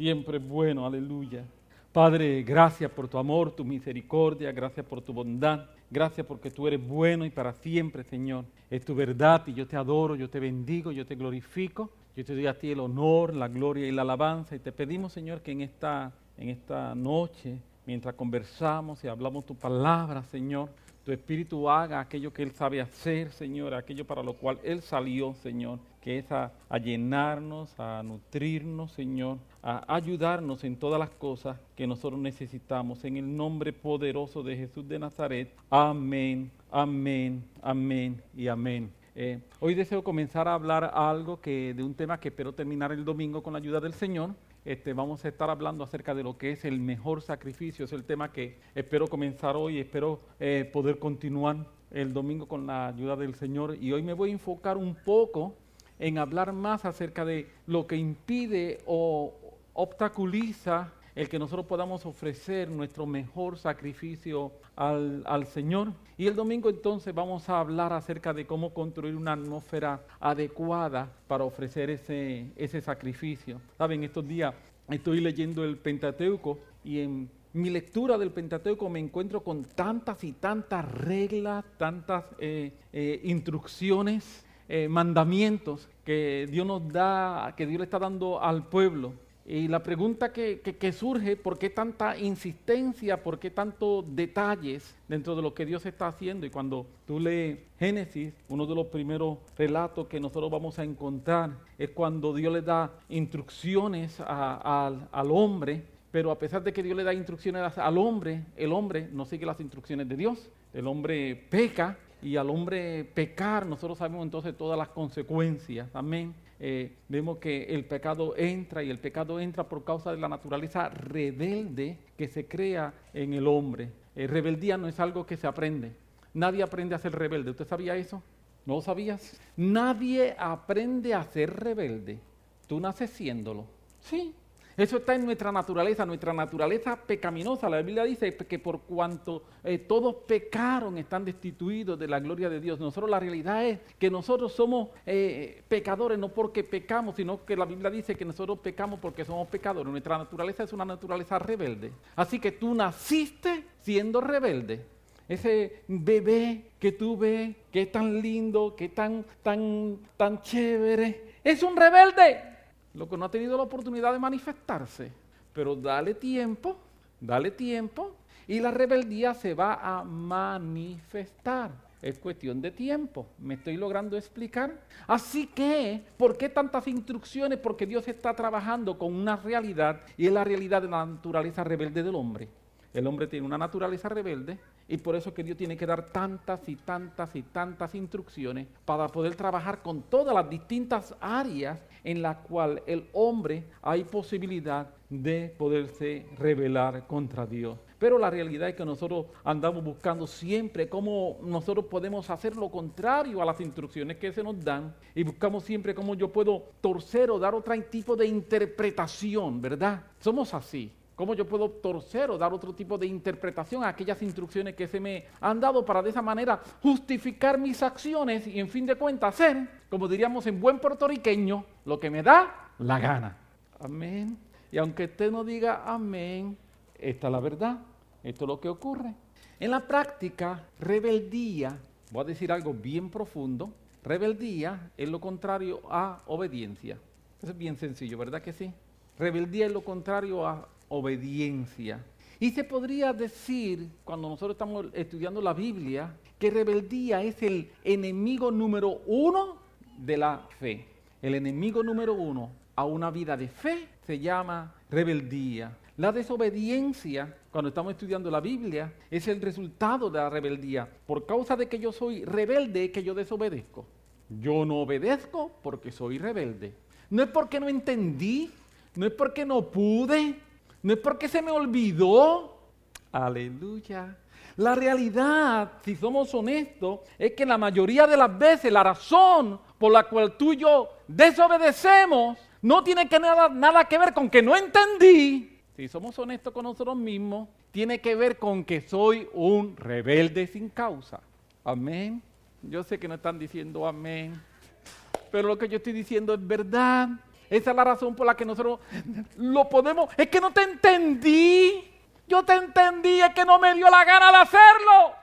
siempre es bueno, aleluya. Padre, gracias por tu amor, tu misericordia, gracias por tu bondad, gracias porque tú eres bueno y para siempre, Señor. Es tu verdad y yo te adoro, yo te bendigo, yo te glorifico, yo te doy a ti el honor, la gloria y la alabanza y te pedimos, Señor, que en esta, en esta noche, mientras conversamos y hablamos tu palabra, Señor, tu Espíritu haga aquello que Él sabe hacer, Señor, aquello para lo cual Él salió, Señor, que es a, a llenarnos, a nutrirnos, Señor, a ayudarnos en todas las cosas que nosotros necesitamos. En el nombre poderoso de Jesús de Nazaret. Amén, amén, amén y amén. Eh, hoy deseo comenzar a hablar algo que, de un tema que espero terminar el domingo con la ayuda del Señor. Este, vamos a estar hablando acerca de lo que es el mejor sacrificio. Es el tema que espero comenzar hoy, espero eh, poder continuar el domingo con la ayuda del Señor. Y hoy me voy a enfocar un poco en hablar más acerca de lo que impide o obstaculiza el que nosotros podamos ofrecer nuestro mejor sacrificio al, al, Señor. Y el domingo entonces vamos a hablar acerca de cómo construir una atmósfera adecuada para ofrecer ese, ese sacrificio. Saben, estos días estoy leyendo el Pentateuco y en mi lectura del Pentateuco me encuentro con tantas y tantas reglas, tantas eh, eh, instrucciones, eh, mandamientos que Dios nos da, que Dios le está dando al pueblo. Y la pregunta que, surge, ¿por qué tanta insistencia, por qué tantos detalles dentro de lo que Dios está haciendo? Y cuando tú lees Génesis, uno de los primeros relatos que nosotros vamos a encontrar es cuando Dios le da instrucciones al hombre, pero a pesar de que Dios le da instrucciones al hombre, el hombre no sigue las instrucciones de Dios. El hombre peca y al hombre pecar, nosotros sabemos entonces todas las consecuencias. Amén eh, vemos que el pecado entra y el pecado entra por causa de la naturaleza rebelde que se crea en el hombre. Eh, rebeldía no es algo que se aprende. Nadie aprende a ser rebelde. ¿Usted sabía eso? ¿No lo sabías? Nadie aprende a ser rebelde. Tú naces siéndolo. Sí, eso está en nuestra naturaleza, nuestra naturaleza pecaminosa. La Biblia dice que por cuanto eh, todos pecaron están destituidos de la gloria de Dios. Nosotros la realidad es que nosotros somos eh, pecadores no porque pecamos, sino que la Biblia dice que nosotros pecamos porque somos pecadores. Nuestra naturaleza es una naturaleza rebelde. Así que tú naciste siendo rebelde. Ese bebé que tú ves, que es tan lindo, que es tan, tan, tan chévere, es un rebelde lo que no ha tenido la oportunidad de manifestarse. Pero dale tiempo, dale tiempo y la rebeldía se va a manifestar. Es cuestión de tiempo. ¿Me estoy logrando explicar? Así que, ¿por qué tantas instrucciones? Porque Dios está trabajando con una realidad y es la realidad de la naturaleza rebelde del hombre. El hombre tiene una naturaleza rebelde y por eso es que Dios tiene que dar tantas y tantas y tantas instrucciones para poder trabajar con todas las distintas áreas en las cuales el hombre hay posibilidad de poderse rebelar contra Dios. Pero la realidad es que nosotros andamos buscando siempre cómo nosotros podemos hacer lo contrario a las instrucciones que se nos dan y buscamos siempre cómo yo puedo torcer o dar otro tipo de interpretación, ¿verdad? Somos así. ¿Cómo yo puedo torcer o dar otro tipo de interpretación a aquellas instrucciones que se me han dado para de esa manera justificar mis acciones y en fin de cuentas hacer, como diríamos en buen puertorriqueño, lo que me da la gana? Amén. Y aunque usted no diga amén, esta es la verdad. Esto es lo que ocurre. En la práctica, rebeldía, voy a decir algo bien profundo, rebeldía es lo contrario a obediencia. Es bien sencillo, ¿verdad que sí? Rebeldía es lo contrario a obediencia. Y se podría decir, cuando nosotros estamos estudiando la Biblia, que rebeldía es el enemigo número uno de la fe. El enemigo número uno a una vida de fe se llama rebeldía. La desobediencia, cuando estamos estudiando la Biblia, es el resultado de la rebeldía. Por causa de que yo soy rebelde, que yo desobedezco. Yo no obedezco porque soy rebelde. No es porque no entendí, no es porque no pude, no es porque se me olvidó. Aleluya. La realidad, si somos honestos, es que la mayoría de las veces la razón por la cual tú y yo desobedecemos no tiene que nada, nada que ver con que no entendí. Si somos honestos con nosotros mismos, tiene que ver con que soy un rebelde sin causa. Amén. Yo sé que no están diciendo amén, pero lo que yo estoy diciendo es verdad. Esa es la razón por la que nosotros lo podemos. Es que no te entendí. Yo te entendí, es que no me dio la gana de hacerlo.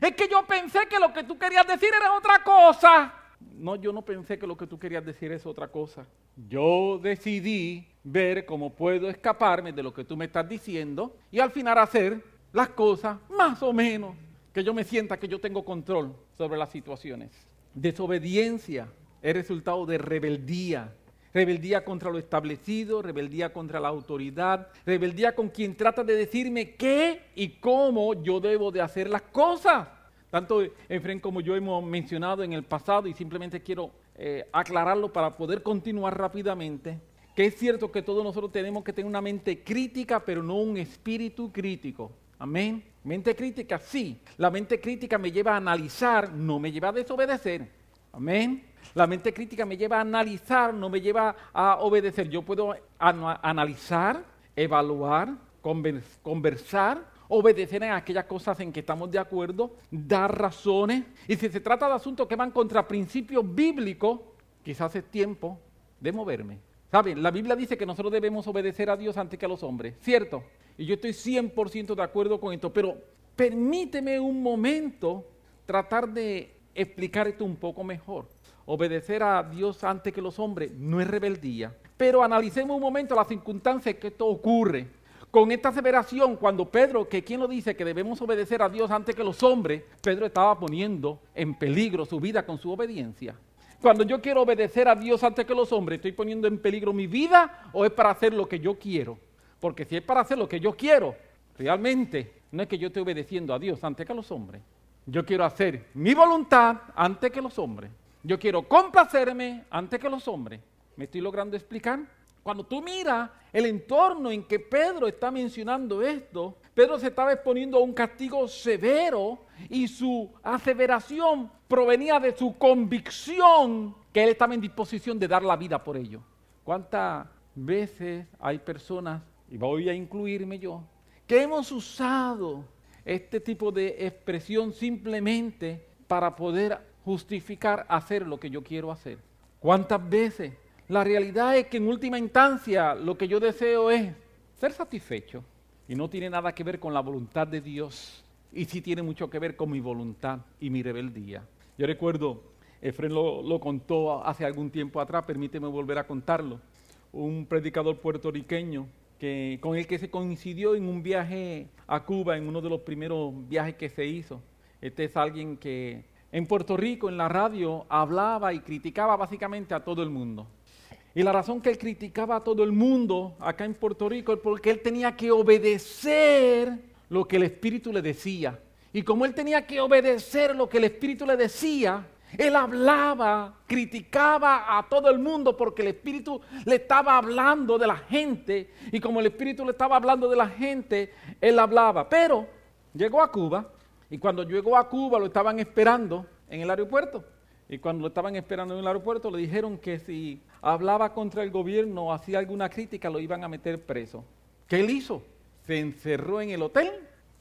Es que yo pensé que lo que tú querías decir era otra cosa. No, yo no pensé que lo que tú querías decir es otra cosa. Yo decidí ver cómo puedo escaparme de lo que tú me estás diciendo y al final hacer las cosas más o menos que yo me sienta que yo tengo control sobre las situaciones. Desobediencia es resultado de rebeldía. Rebeldía contra lo establecido, rebeldía contra la autoridad, rebeldía con quien trata de decirme qué y cómo yo debo de hacer las cosas. Tanto Efren como yo hemos mencionado en el pasado y simplemente quiero eh, aclararlo para poder continuar rápidamente, que es cierto que todos nosotros tenemos que tener una mente crítica, pero no un espíritu crítico. Amén. Mente crítica, sí. La mente crítica me lleva a analizar, no me lleva a desobedecer. Amén. La mente crítica me lleva a analizar, no me lleva a obedecer. Yo puedo analizar, evaluar, conversar, obedecer en aquellas cosas en que estamos de acuerdo, dar razones. Y si se trata de asuntos que van contra principios bíblicos, quizás es tiempo de moverme. ¿Saben? La Biblia dice que nosotros debemos obedecer a Dios antes que a los hombres, ¿cierto? Y yo estoy 100% de acuerdo con esto, pero permíteme un momento tratar de explicar esto un poco mejor. Obedecer a Dios antes que los hombres no es rebeldía, pero analicemos un momento las circunstancias que esto ocurre. Con esta aseveración, cuando Pedro, que quien lo dice que debemos obedecer a Dios antes que los hombres, Pedro estaba poniendo en peligro su vida con su obediencia. Cuando yo quiero obedecer a Dios antes que los hombres, ¿estoy poniendo en peligro mi vida o es para hacer lo que yo quiero? Porque si es para hacer lo que yo quiero, realmente no es que yo esté obedeciendo a Dios antes que los hombres. Yo quiero hacer mi voluntad antes que los hombres. Yo quiero complacerme antes que los hombres. ¿Me estoy logrando explicar? Cuando tú miras el entorno en que Pedro está mencionando esto, Pedro se estaba exponiendo a un castigo severo y su aseveración provenía de su convicción que él estaba en disposición de dar la vida por ello. ¿Cuántas veces hay personas y voy a incluirme yo, que hemos usado este tipo de expresión simplemente para poder justificar hacer lo que yo quiero hacer. ¿Cuántas veces? La realidad es que en última instancia lo que yo deseo es ser satisfecho y no tiene nada que ver con la voluntad de Dios y sí tiene mucho que ver con mi voluntad y mi rebeldía. Yo recuerdo, Efren lo, lo contó hace algún tiempo atrás, permíteme volver a contarlo, un predicador puertorriqueño con el que se coincidió en un viaje a Cuba, en uno de los primeros viajes que se hizo. Este es alguien que en Puerto Rico, en la radio, hablaba y criticaba básicamente a todo el mundo. Y la razón que él criticaba a todo el mundo acá en Puerto Rico es porque él tenía que obedecer lo que el Espíritu le decía. Y como él tenía que obedecer lo que el Espíritu le decía, él hablaba, criticaba a todo el mundo porque el Espíritu le estaba hablando de la gente y como el Espíritu le estaba hablando de la gente, él hablaba. Pero llegó a Cuba y cuando llegó a Cuba lo estaban esperando en el aeropuerto. Y cuando lo estaban esperando en el aeropuerto le dijeron que si hablaba contra el gobierno o hacía alguna crítica lo iban a meter preso. ¿Qué él hizo? Se encerró en el hotel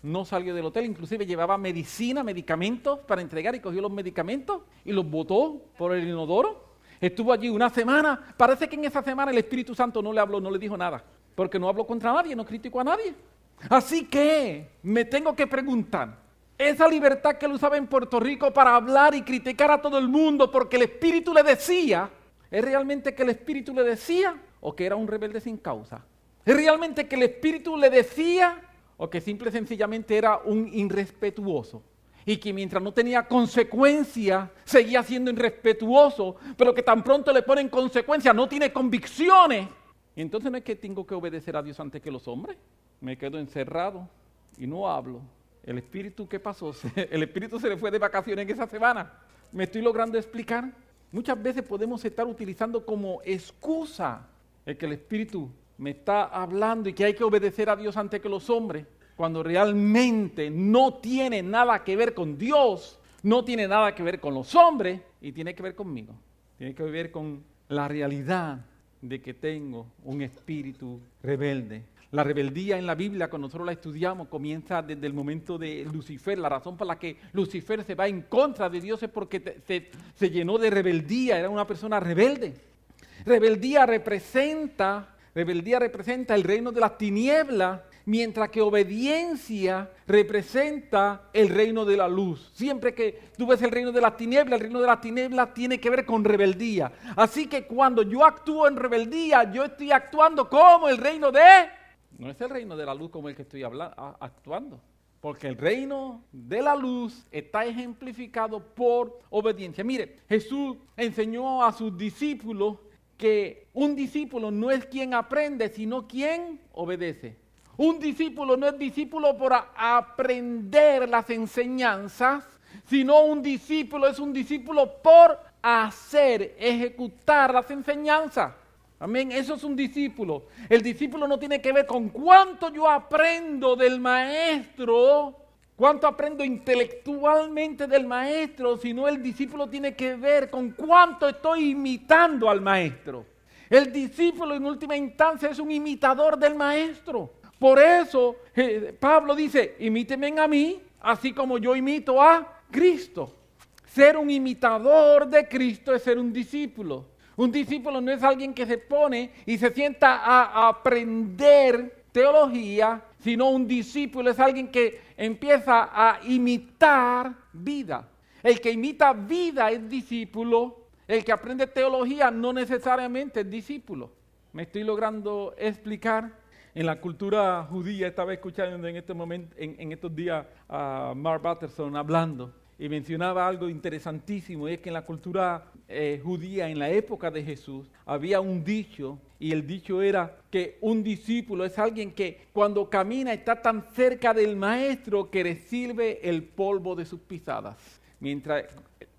no salió del hotel, inclusive llevaba medicina, medicamentos para entregar y cogió los medicamentos y los botó por el inodoro. Estuvo allí una semana. Parece que en esa semana el Espíritu Santo no le habló, no le dijo nada, porque no habló contra nadie, no criticó a nadie. Así que me tengo que preguntar, esa libertad que él usaba en Puerto Rico para hablar y criticar a todo el mundo porque el Espíritu le decía, ¿es realmente que el Espíritu le decía o que era un rebelde sin causa? ¿Es realmente que el Espíritu le decía o que simple y sencillamente era un irrespetuoso y que mientras no tenía consecuencia seguía siendo irrespetuoso, pero que tan pronto le ponen consecuencia no tiene convicciones. Entonces no es que tengo que obedecer a Dios antes que los hombres. Me quedo encerrado y no hablo. El espíritu, ¿qué pasó? El espíritu se le fue de vacaciones en esa semana. ¿Me estoy logrando explicar? Muchas veces podemos estar utilizando como excusa el que el espíritu me está hablando y que hay que obedecer a Dios antes que los hombres, cuando realmente no tiene nada que ver con Dios, no tiene nada que ver con los hombres y tiene que ver conmigo. Tiene que ver con la realidad de que tengo un espíritu rebelde. La rebeldía en la Biblia, cuando nosotros la estudiamos, comienza desde el momento de Lucifer. La razón por la que Lucifer se va en contra de Dios es porque se, llenó de rebeldía, era una persona rebelde. Rebeldía representa, rebeldía representa el reino de las tinieblas, mientras que obediencia representa el reino de la luz. Siempre que tú ves el reino de las tinieblas, el reino de las tinieblas tiene que ver con rebeldía. Así que cuando yo actúo en rebeldía, yo estoy actuando como el reino de... No es el reino de la luz como el que estoy hablando, actuando. Porque el reino de la luz está ejemplificado por obediencia. Mire, Jesús enseñó a sus discípulos que un discípulo no es quien aprende, sino quien obedece. Un discípulo no es discípulo por aprender las enseñanzas, sino un discípulo es un discípulo por hacer, ejecutar las enseñanzas. Amén, eso es un discípulo. El discípulo no tiene que ver con cuánto yo aprendo del maestro, cuánto aprendo intelectualmente del maestro, sino el discípulo tiene que ver con cuánto estoy imitando al maestro. El discípulo en última instancia es un imitador del maestro. Por eso eh, Pablo dice, imíteme a mí, así como yo imito a Cristo. Ser un imitador de Cristo es ser un discípulo. Un discípulo no es alguien que se pone y se sienta a aprender teología, sino un discípulo es alguien que empieza a imitar vida. El que imita vida es discípulo, el que aprende teología no necesariamente es discípulo. ¿Me estoy logrando explicar? en la cultura judía, estaba escuchando en, este momento, en, estos días a Mark Batterson hablando y mencionaba algo interesantísimo, es que en la cultura eh, judía, en la época de Jesús, había un dicho, y el dicho era que un discípulo es alguien que cuando camina está tan cerca del maestro que recibe el polvo de sus pisadas. Mientras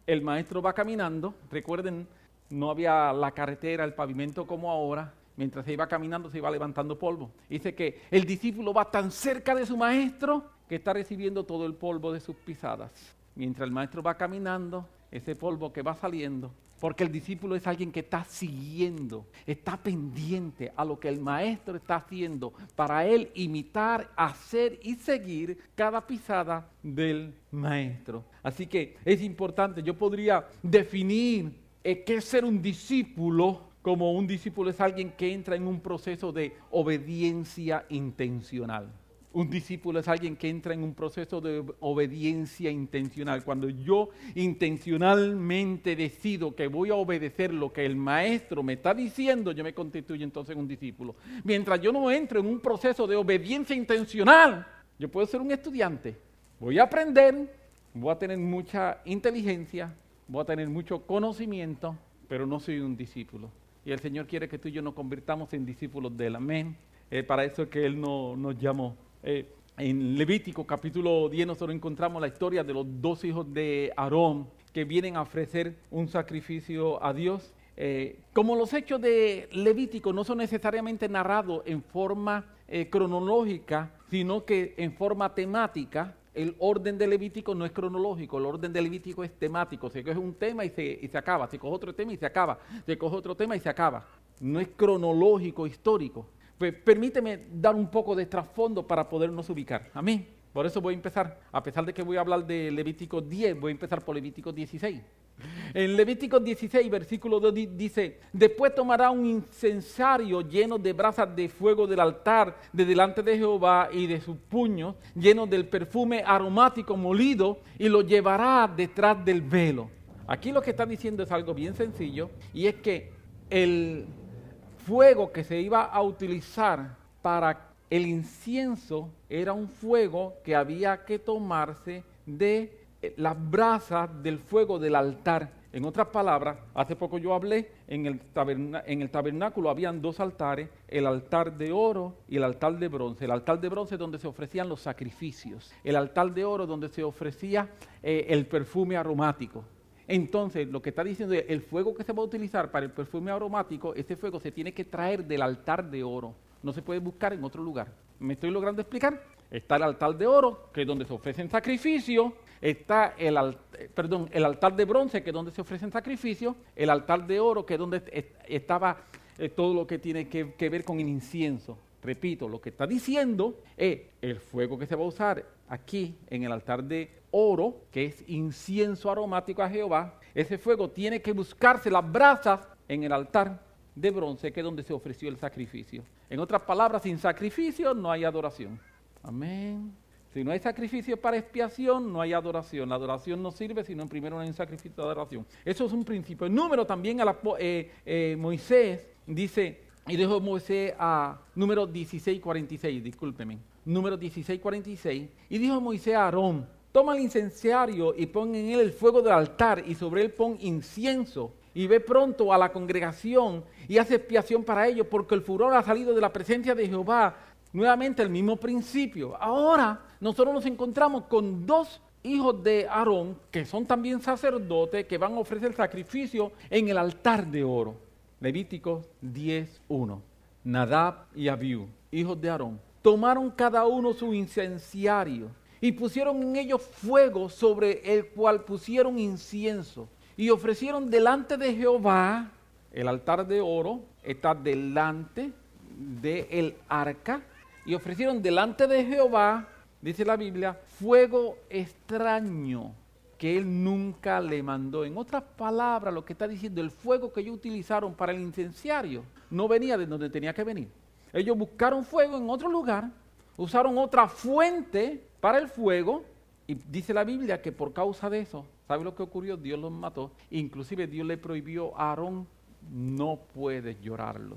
el maestro va caminando, recuerden, no había la carretera, el pavimento como ahora, mientras se iba caminando, se iba levantando polvo. Dice que el discípulo va tan cerca de su maestro que está recibiendo todo el polvo de sus pisadas. Mientras el maestro va caminando, ese polvo que va saliendo, porque el discípulo es alguien que está siguiendo, está pendiente a lo que el maestro está haciendo para él imitar, hacer y seguir cada pisada del maestro. Así que es importante, yo podría definir eh, qué es ser un discípulo como un discípulo es alguien que entra en un proceso de obediencia intencional. Un discípulo es alguien que entra en un proceso de obediencia intencional. Cuando yo intencionalmente decido que voy a obedecer lo que el maestro me está diciendo, yo me constituyo entonces en un discípulo. Mientras yo no entro en un proceso de obediencia intencional, yo puedo ser un estudiante. Voy a aprender, voy a tener mucha inteligencia, voy a tener mucho conocimiento, pero no soy un discípulo. Y el Señor quiere que tú y yo nos convirtamos en discípulos de él. Amén. Eh, para eso es que Él nos llamó. Eh, en Levítico capítulo 10 nosotros encontramos la historia de los dos hijos de Aarón que vienen a ofrecer un sacrificio a Dios. Eh, como los hechos de Levítico no son necesariamente narrados en forma cronológica, sino que en forma temática, el orden de Levítico no es cronológico, el orden de Levítico es temático. Se coge un tema y se, y se acaba, se coge otro tema y se acaba, se coge otro tema y se acaba. No es cronológico, histórico. Permíteme dar un poco de trasfondo para podernos ubicar. Amén. Por eso voy a empezar, a pesar de que voy a hablar de Levítico 10, voy a empezar por Levítico 16. En Levítico 16, versículo 2 dice, después tomará un incensario lleno de brasas de fuego del altar de delante de Jehová y de sus puños, lleno del perfume aromático molido, y lo llevará detrás del velo. Aquí lo que está diciendo es algo bien sencillo, y es que el fuego que se iba a utilizar para el incienso era un fuego que había que tomarse de las brasas del fuego del altar. En otras palabras, hace poco yo hablé, en el, en el, tabernáculo habían dos altares, el altar de oro y el altar de bronce. El altar de bronce donde se ofrecían los sacrificios, el altar de oro donde se ofrecía eh, el perfume aromático. Entonces, lo que está diciendo es, el fuego que se va a utilizar para el perfume aromático, ese fuego se tiene que traer del altar de oro, no se puede buscar en otro lugar. ¿Me estoy logrando explicar? Está el altar de oro, que es donde se ofrecen sacrificios, está el, perdón, el altar de bronce, que es donde se ofrecen sacrificios, el altar de oro, que es donde estaba eh, todo lo que tiene que, ver con el incienso. Repito, lo que está diciendo es el fuego que se va a usar aquí en el altar de oro, que es incienso aromático a Jehová. Ese fuego tiene que buscarse las brasas en el altar de bronce, que es donde se ofreció el sacrificio. En otras palabras, sin sacrificio no hay adoración. Amén. Si no hay sacrificio para expiación, no hay adoración. La adoración no sirve si no primero hay un sacrificio de adoración. Eso es un principio. El número también a eh, eh, Moisés dice, y dijo Moisés a número 1646, discúlpeme, número 1646, y dijo Moisés a Aarón, toma el incenciario y pon en él el fuego del altar y sobre él pon incienso y ve pronto a la congregación y hace expiación para ellos porque el furor ha salido de la presencia de Jehová nuevamente el mismo principio. Ahora nosotros nos encontramos con dos hijos de Aarón, que son también sacerdotes, que van a ofrecer sacrificio en el altar de oro. Levítico 10.1. Nadab y Abiú, hijos de Aarón, tomaron cada uno su incenciario y pusieron en ellos fuego sobre el cual pusieron incienso y ofrecieron delante de Jehová, el altar de oro está delante del el arca y ofrecieron delante de Jehová, dice la Biblia, fuego extraño que él nunca le mandó. En otras palabras, lo que está diciendo, el fuego que ellos utilizaron para el incenciario no venía de donde tenía que venir. Ellos buscaron fuego en otro lugar, usaron otra fuente para el fuego y dice la Biblia que por causa de eso, ¿sabe lo que ocurrió? Dios los mató. Inclusive Dios le prohibió a Aarón, no puedes llorarlos,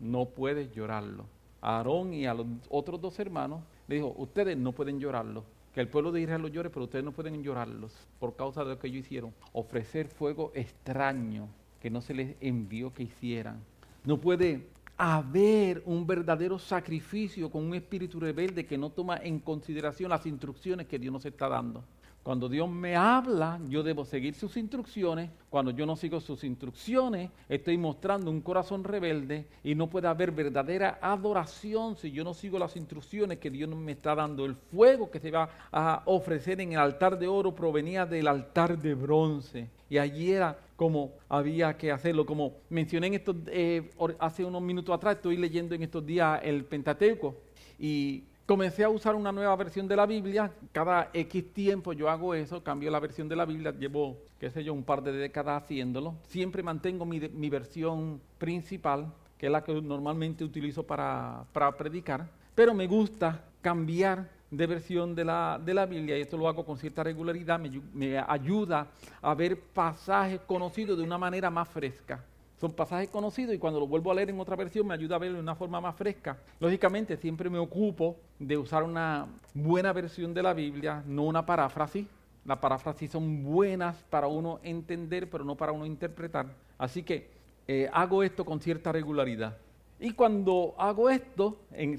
no puedes llorarlos. Aarón y a los otros dos hermanos, le dijo, ustedes no pueden llorarlo, que el pueblo de Israel lo llore, pero ustedes no pueden llorarlos por causa de lo que ellos hicieron. Ofrecer fuego extraño que no se les envió que hicieran. No puede haber un verdadero sacrificio con un espíritu rebelde que no toma en consideración las instrucciones que Dios nos está dando. Cuando Dios me habla, yo debo seguir sus instrucciones. Cuando yo no sigo sus instrucciones, estoy mostrando un corazón rebelde y no puede haber verdadera adoración si yo no sigo las instrucciones que Dios me está dando. El fuego que se va a ofrecer en el altar de oro provenía del altar de bronce. Y allí era como había que hacerlo. Como mencioné en eh, hace unos minutos atrás, estoy leyendo en estos días el Pentateuco. Y Comencé a usar una nueva versión de la Biblia. Cada X tiempo yo hago eso, cambio la versión de la Biblia. Llevo, qué sé yo, un par de décadas haciéndolo. Siempre mantengo mi, versión principal, que es la que normalmente utilizo para, predicar. Pero me gusta cambiar de versión de la, de la Biblia y esto lo hago con cierta regularidad. Me, me ayuda a ver pasajes conocidos de una manera más fresca. Son pasajes conocidos y cuando los vuelvo a leer en otra versión me ayuda a verlo de una forma más fresca. Lógicamente siempre me ocupo de usar una buena versión de la Biblia, no una paráfrasis. Las paráfrasis son buenas para uno entender, pero no para uno interpretar. Así que eh, hago esto con cierta regularidad. Y cuando hago esto,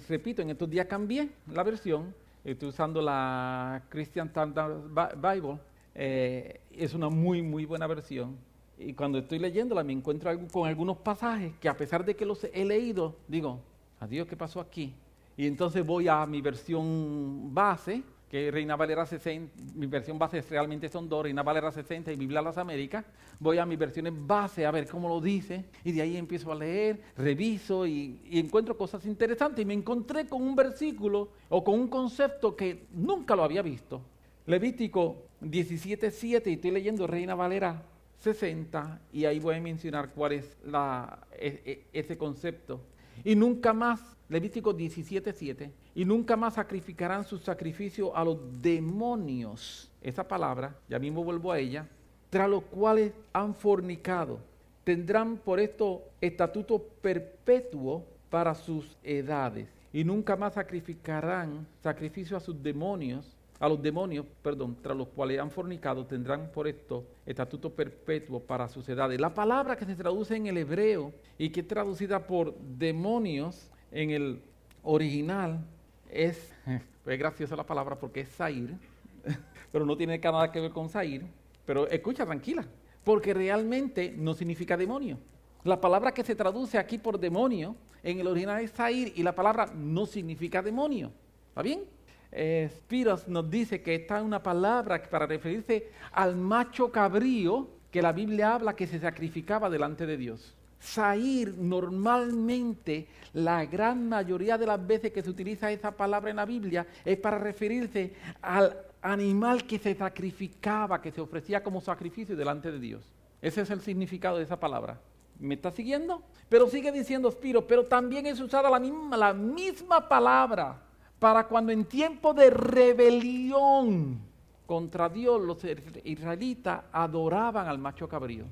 repito, en estos días cambié la versión, estoy usando la Christian Standard Bible, eh, es una muy, muy buena versión y cuando estoy leyéndola me encuentro con algunos pasajes que a pesar de que los he leído, digo, adiós, ¿qué pasó aquí? Y entonces voy a mi versión base, que Reina Valera 60, mi versión base realmente son dos, Reina Valera 60 y Biblia Las Américas. Voy a mis versiones base a ver cómo lo dice y de ahí empiezo a leer, reviso y, y encuentro cosas interesantes. Y me encontré con un versículo o con un concepto que nunca lo había visto. Levítico 17.7 y estoy leyendo Reina Valera 60 y ahí voy a mencionar cuál es la, e, e, ese concepto. Y nunca más, Levítico 17, y nunca más sacrificarán su sacrificio a los demonios. Esa palabra, ya mismo vuelvo a ella, tras los cuales han fornicado. Tendrán por esto estatuto perpetuo para sus edades. Y nunca más sacrificarán sacrificio a sus demonios a los demonios, perdón, tras los cuales han fornicado, tendrán por esto estatuto perpetuo para sus edades. La palabra que se traduce en el hebreo y que es traducida por demonios en el original es, es graciosa la palabra porque es Zair, pero no tiene nada que ver con Zair. Pero escucha, tranquila, porque realmente no significa demonio. La palabra que se traduce aquí por demonio en el original es Zair y la palabra no significa demonio. ¿Está bien? Eh, Spiros nos dice que está una palabra para referirse al macho cabrío que la Biblia habla que se sacrificaba delante de Dios. Sair, normalmente, la gran mayoría de las veces que se utiliza esa palabra en la Biblia es para referirse al animal que se sacrificaba, que se ofrecía como sacrificio delante de Dios. Ese es el significado de esa palabra. ¿Me está siguiendo? Pero sigue diciendo Spiro, pero también es usada la misma, la misma palabra para cuando en tiempo de rebelión contra Dios los israelitas adoraban al macho cabrío.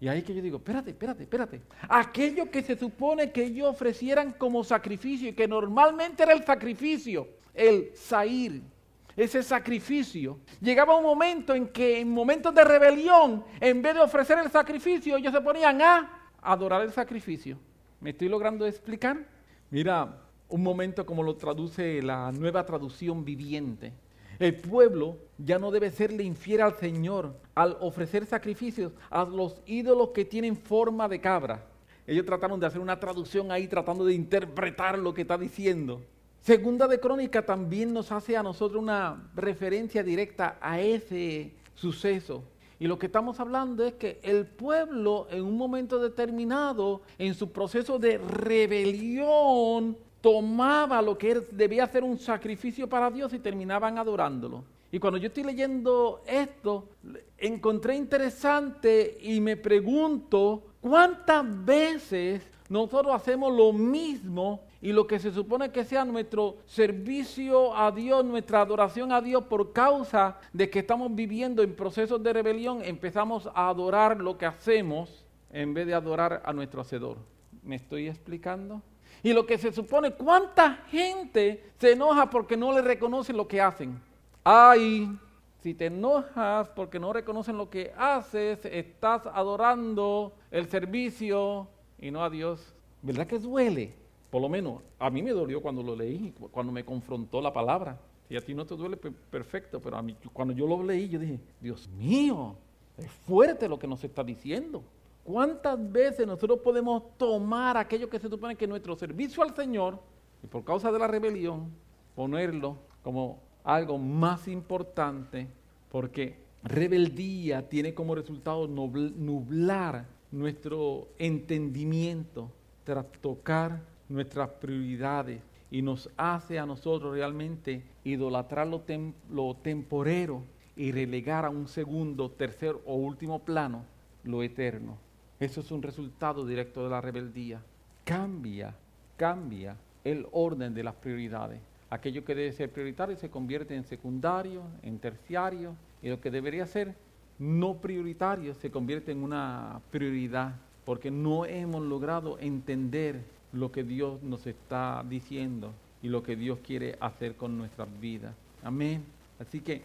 Y ahí que yo digo, espérate, espérate, espérate. Aquello que se supone que ellos ofrecieran como sacrificio y que normalmente era el sacrificio, el sair, ese sacrificio. Llegaba un momento en que en momentos de rebelión, en vez de ofrecer el sacrificio, ellos se ponían a adorar el sacrificio. ¿Me estoy logrando explicar? Mira, un momento como lo traduce la nueva traducción viviente. El pueblo ya no debe serle infiel al Señor al ofrecer sacrificios a los ídolos que tienen forma de cabra. Ellos trataron de hacer una traducción ahí tratando de interpretar lo que está diciendo. Segunda de Crónica también nos hace a nosotros una referencia directa a ese suceso. Y lo que estamos hablando es que el pueblo en un momento determinado, en su proceso de rebelión, tomaba lo que debía ser un sacrificio para Dios y terminaban adorándolo. Y cuando yo estoy leyendo esto, encontré interesante y me pregunto cuántas veces nosotros hacemos lo mismo y lo que se supone que sea nuestro servicio a Dios, nuestra adoración a Dios por causa de que estamos viviendo en procesos de rebelión, empezamos a adorar lo que hacemos en vez de adorar a nuestro Hacedor. ¿Me estoy explicando? Y lo que se supone, ¿cuánta gente se enoja porque no le reconocen lo que hacen? Ay, si te enojas porque no reconocen lo que haces, estás adorando el servicio y no a Dios. ¿Verdad que duele? Por lo menos a mí me dolió cuando lo leí, cuando me confrontó la palabra. Si a ti no te duele, perfecto, pero a mí cuando yo lo leí, yo dije, Dios mío, es fuerte lo que nos está diciendo. ¿Cuántas veces nosotros podemos tomar aquello que se supone que nuestro servicio al Señor, y por causa de la rebelión, ponerlo como algo más importante? Porque rebeldía tiene como resultado nublar nuestro entendimiento, tocar nuestras prioridades y nos hace a nosotros realmente idolatrar lo, lo temporero y relegar a un segundo, tercer o último plano lo eterno. Eso es un resultado directo de la rebeldía. Cambia, cambia el orden de las prioridades. Aquello que debe ser prioritario se convierte en secundario, en terciario, y lo que debería ser no prioritario se convierte en una prioridad, porque no hemos logrado entender lo que Dios nos está diciendo y lo que Dios quiere hacer con nuestras vidas. Amén. Así que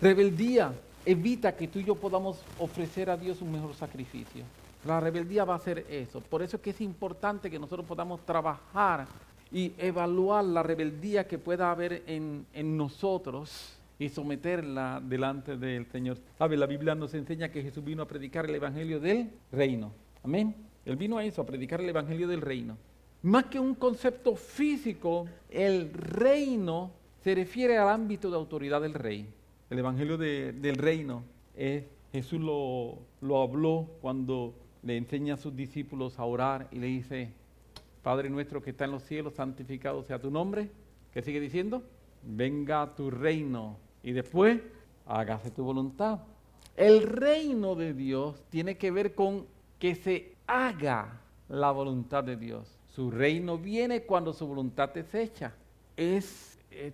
rebeldía evita que tú y yo podamos ofrecer a Dios un mejor sacrificio. La rebeldía va a hacer eso. Por eso es que es importante que nosotros podamos trabajar y evaluar la rebeldía que pueda haber en, nosotros y someterla delante del Señor. ¿Sabe? La Biblia nos enseña que Jesús vino a predicar el Evangelio del reino. Amén. Él vino a eso, a predicar el Evangelio del reino. Más que un concepto físico, el reino se refiere al ámbito de autoridad del rey. El Evangelio del reino, Jesús lo, lo habló cuando le enseña a sus discípulos a orar y le dice, Padre nuestro que está en los cielos, santificado sea tu nombre. ¿Qué sigue diciendo? Venga tu reino y después hágase tu voluntad. El reino de Dios tiene que ver con que se haga la voluntad de Dios. Su reino viene cuando su voluntad es hecha. Es, es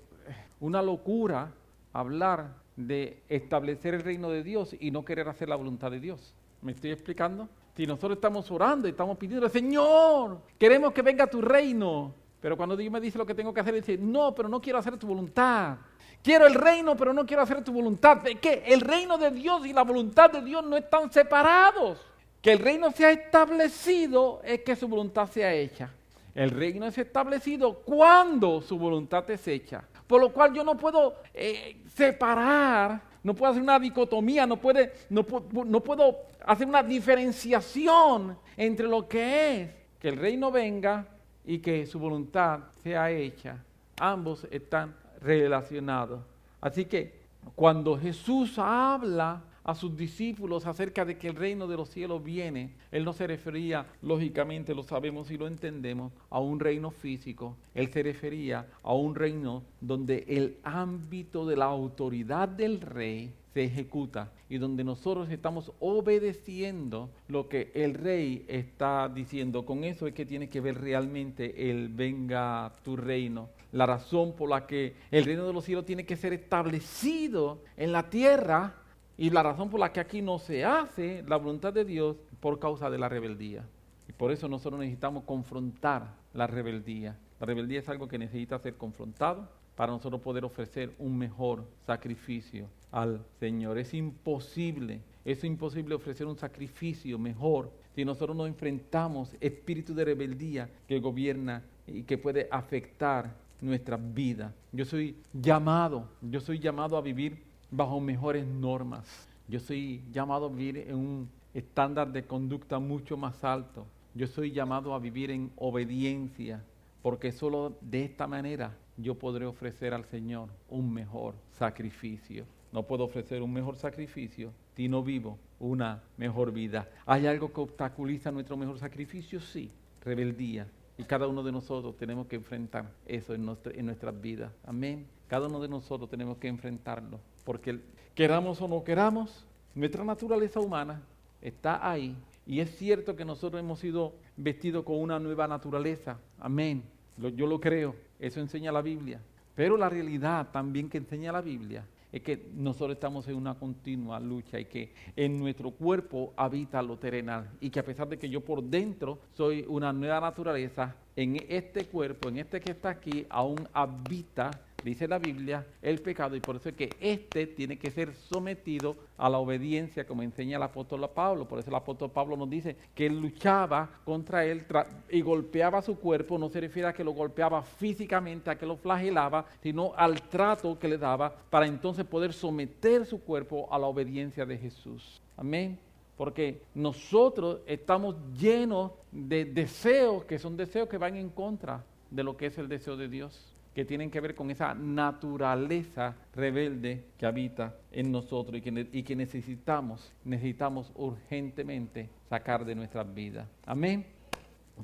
una locura hablar de establecer el reino de Dios y no querer hacer la voluntad de Dios. ¿Me estoy explicando? Si nosotros estamos orando y estamos pidiendo, Señor, queremos que venga tu reino. Pero cuando Dios me dice lo que tengo que hacer, dice, no, pero no quiero hacer tu voluntad. Quiero el reino, pero no quiero hacer tu voluntad. ¿De qué? El reino de Dios y la voluntad de Dios no están separados. Que el reino sea establecido es que su voluntad sea hecha. El reino es establecido cuando su voluntad es hecha. Por lo cual yo no puedo eh, separar no puedo hacer una dicotomía, no, puede, no, puedo hacer una diferenciación entre lo que es que el reino venga y que su voluntad sea hecha. Ambos están relacionados. Así que cuando Jesús habla a sus discípulos acerca de que el reino de los cielos viene, él no se refería, lógicamente lo sabemos y lo entendemos, a un reino físico, él se refería a un reino donde el ámbito de la autoridad del rey se ejecuta y donde nosotros estamos obedeciendo lo que el rey está diciendo. Con eso es que tiene que ver realmente el venga tu reino. La razón por la que el reino de los cielos tiene que ser establecido en la tierra y la razón por la que aquí no se hace la voluntad de Dios por causa de la rebeldía. Y por eso nosotros necesitamos confrontar la rebeldía. La rebeldía es algo que necesita ser confrontado para nosotros poder ofrecer un mejor sacrificio al Señor. Es imposible, es imposible ofrecer un sacrificio mejor si nosotros no enfrentamos espíritu de rebeldía que gobierna y que puede afectar nuestra vida. Yo soy llamado, yo soy llamado a vivir bajo mejores normas. Yo soy llamado a vivir en un estándar de conducta mucho más alto. Yo soy llamado a vivir en obediencia, porque solo de esta manera yo podré ofrecer al Señor un mejor sacrificio. No puedo ofrecer un mejor sacrificio si no vivo una mejor vida. ¿Hay algo que obstaculiza nuestro mejor sacrificio? Sí, rebeldía. Y cada uno de nosotros tenemos que enfrentar eso en, en nuestras vidas. Amén. Cada uno de nosotros tenemos que enfrentarlo. Porque queramos o no queramos, nuestra naturaleza humana está ahí. Y es cierto que nosotros hemos sido vestidos con una nueva naturaleza. Amén. Yo lo creo. Eso enseña la Biblia. Pero la realidad también que enseña la Biblia es que nosotros estamos en una continua lucha y que en nuestro cuerpo habita lo terrenal. Y que a pesar de que yo por dentro soy una nueva naturaleza, en este cuerpo, en este que está aquí, aún habita dice la Biblia, el pecado y por eso es que éste tiene que ser sometido a la obediencia como enseña el apóstol Pablo. Por eso el apóstol Pablo nos dice que él luchaba contra él y golpeaba su cuerpo, no se refiere a que lo golpeaba físicamente, a que lo flagelaba, sino al trato que le daba para entonces poder someter su cuerpo a la obediencia de Jesús. Amén porque nosotros estamos llenos de deseos que son deseos que van en contra de lo que es el deseo de Dios que tienen que ver con esa naturaleza rebelde que habita en nosotros y que, necesitamos, necesitamos urgentemente sacar de nuestras vidas. Amén.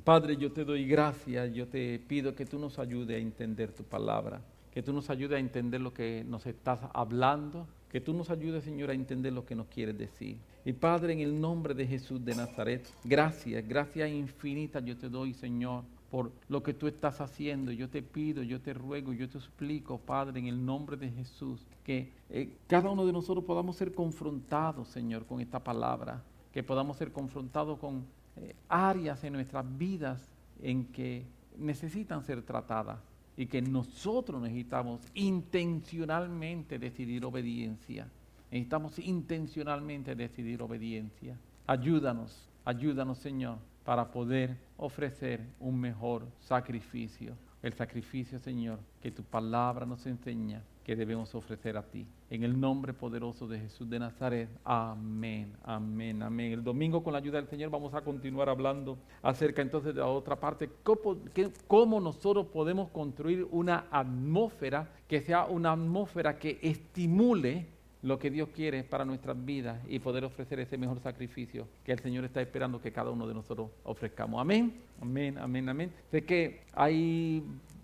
Padre, yo te doy gracias, yo te pido que tú nos ayudes a entender tu palabra, que tú nos ayudes a entender lo que nos estás hablando, que tú nos ayudes, Señor, a entender lo que nos quieres decir. Y Padre, en el nombre de Jesús de Nazaret, gracias, gracias infinitas yo te doy, Señor por lo que tú estás haciendo. Yo te pido, yo te ruego, yo te suplico, Padre, en el nombre de Jesús, que eh, cada uno de nosotros podamos ser confrontados, Señor, con esta palabra, que podamos ser confrontados con eh, áreas en nuestras vidas en que necesitan ser tratadas y que nosotros necesitamos intencionalmente decidir obediencia. Necesitamos intencionalmente decidir obediencia. Ayúdanos, ayúdanos, Señor para poder ofrecer un mejor sacrificio. El sacrificio, Señor, que tu palabra nos enseña que debemos ofrecer a ti. En el nombre poderoso de Jesús de Nazaret. Amén, amén, amén. El domingo con la ayuda del Señor vamos a continuar hablando acerca entonces de la otra parte, cómo, cómo nosotros podemos construir una atmósfera que sea una atmósfera que estimule lo que Dios quiere para nuestras vidas y poder ofrecer ese mejor sacrificio que el Señor está esperando que cada uno de nosotros ofrezcamos. Amén, amén, amén, amén. Sé que hay,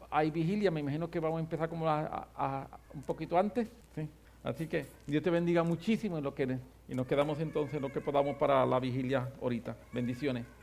hay vigilia, me imagino que vamos a empezar como un poquito antes. Así que Dios te bendiga muchísimo en lo que, y nos quedamos entonces en lo que podamos para la vigilia ahorita. Bendiciones.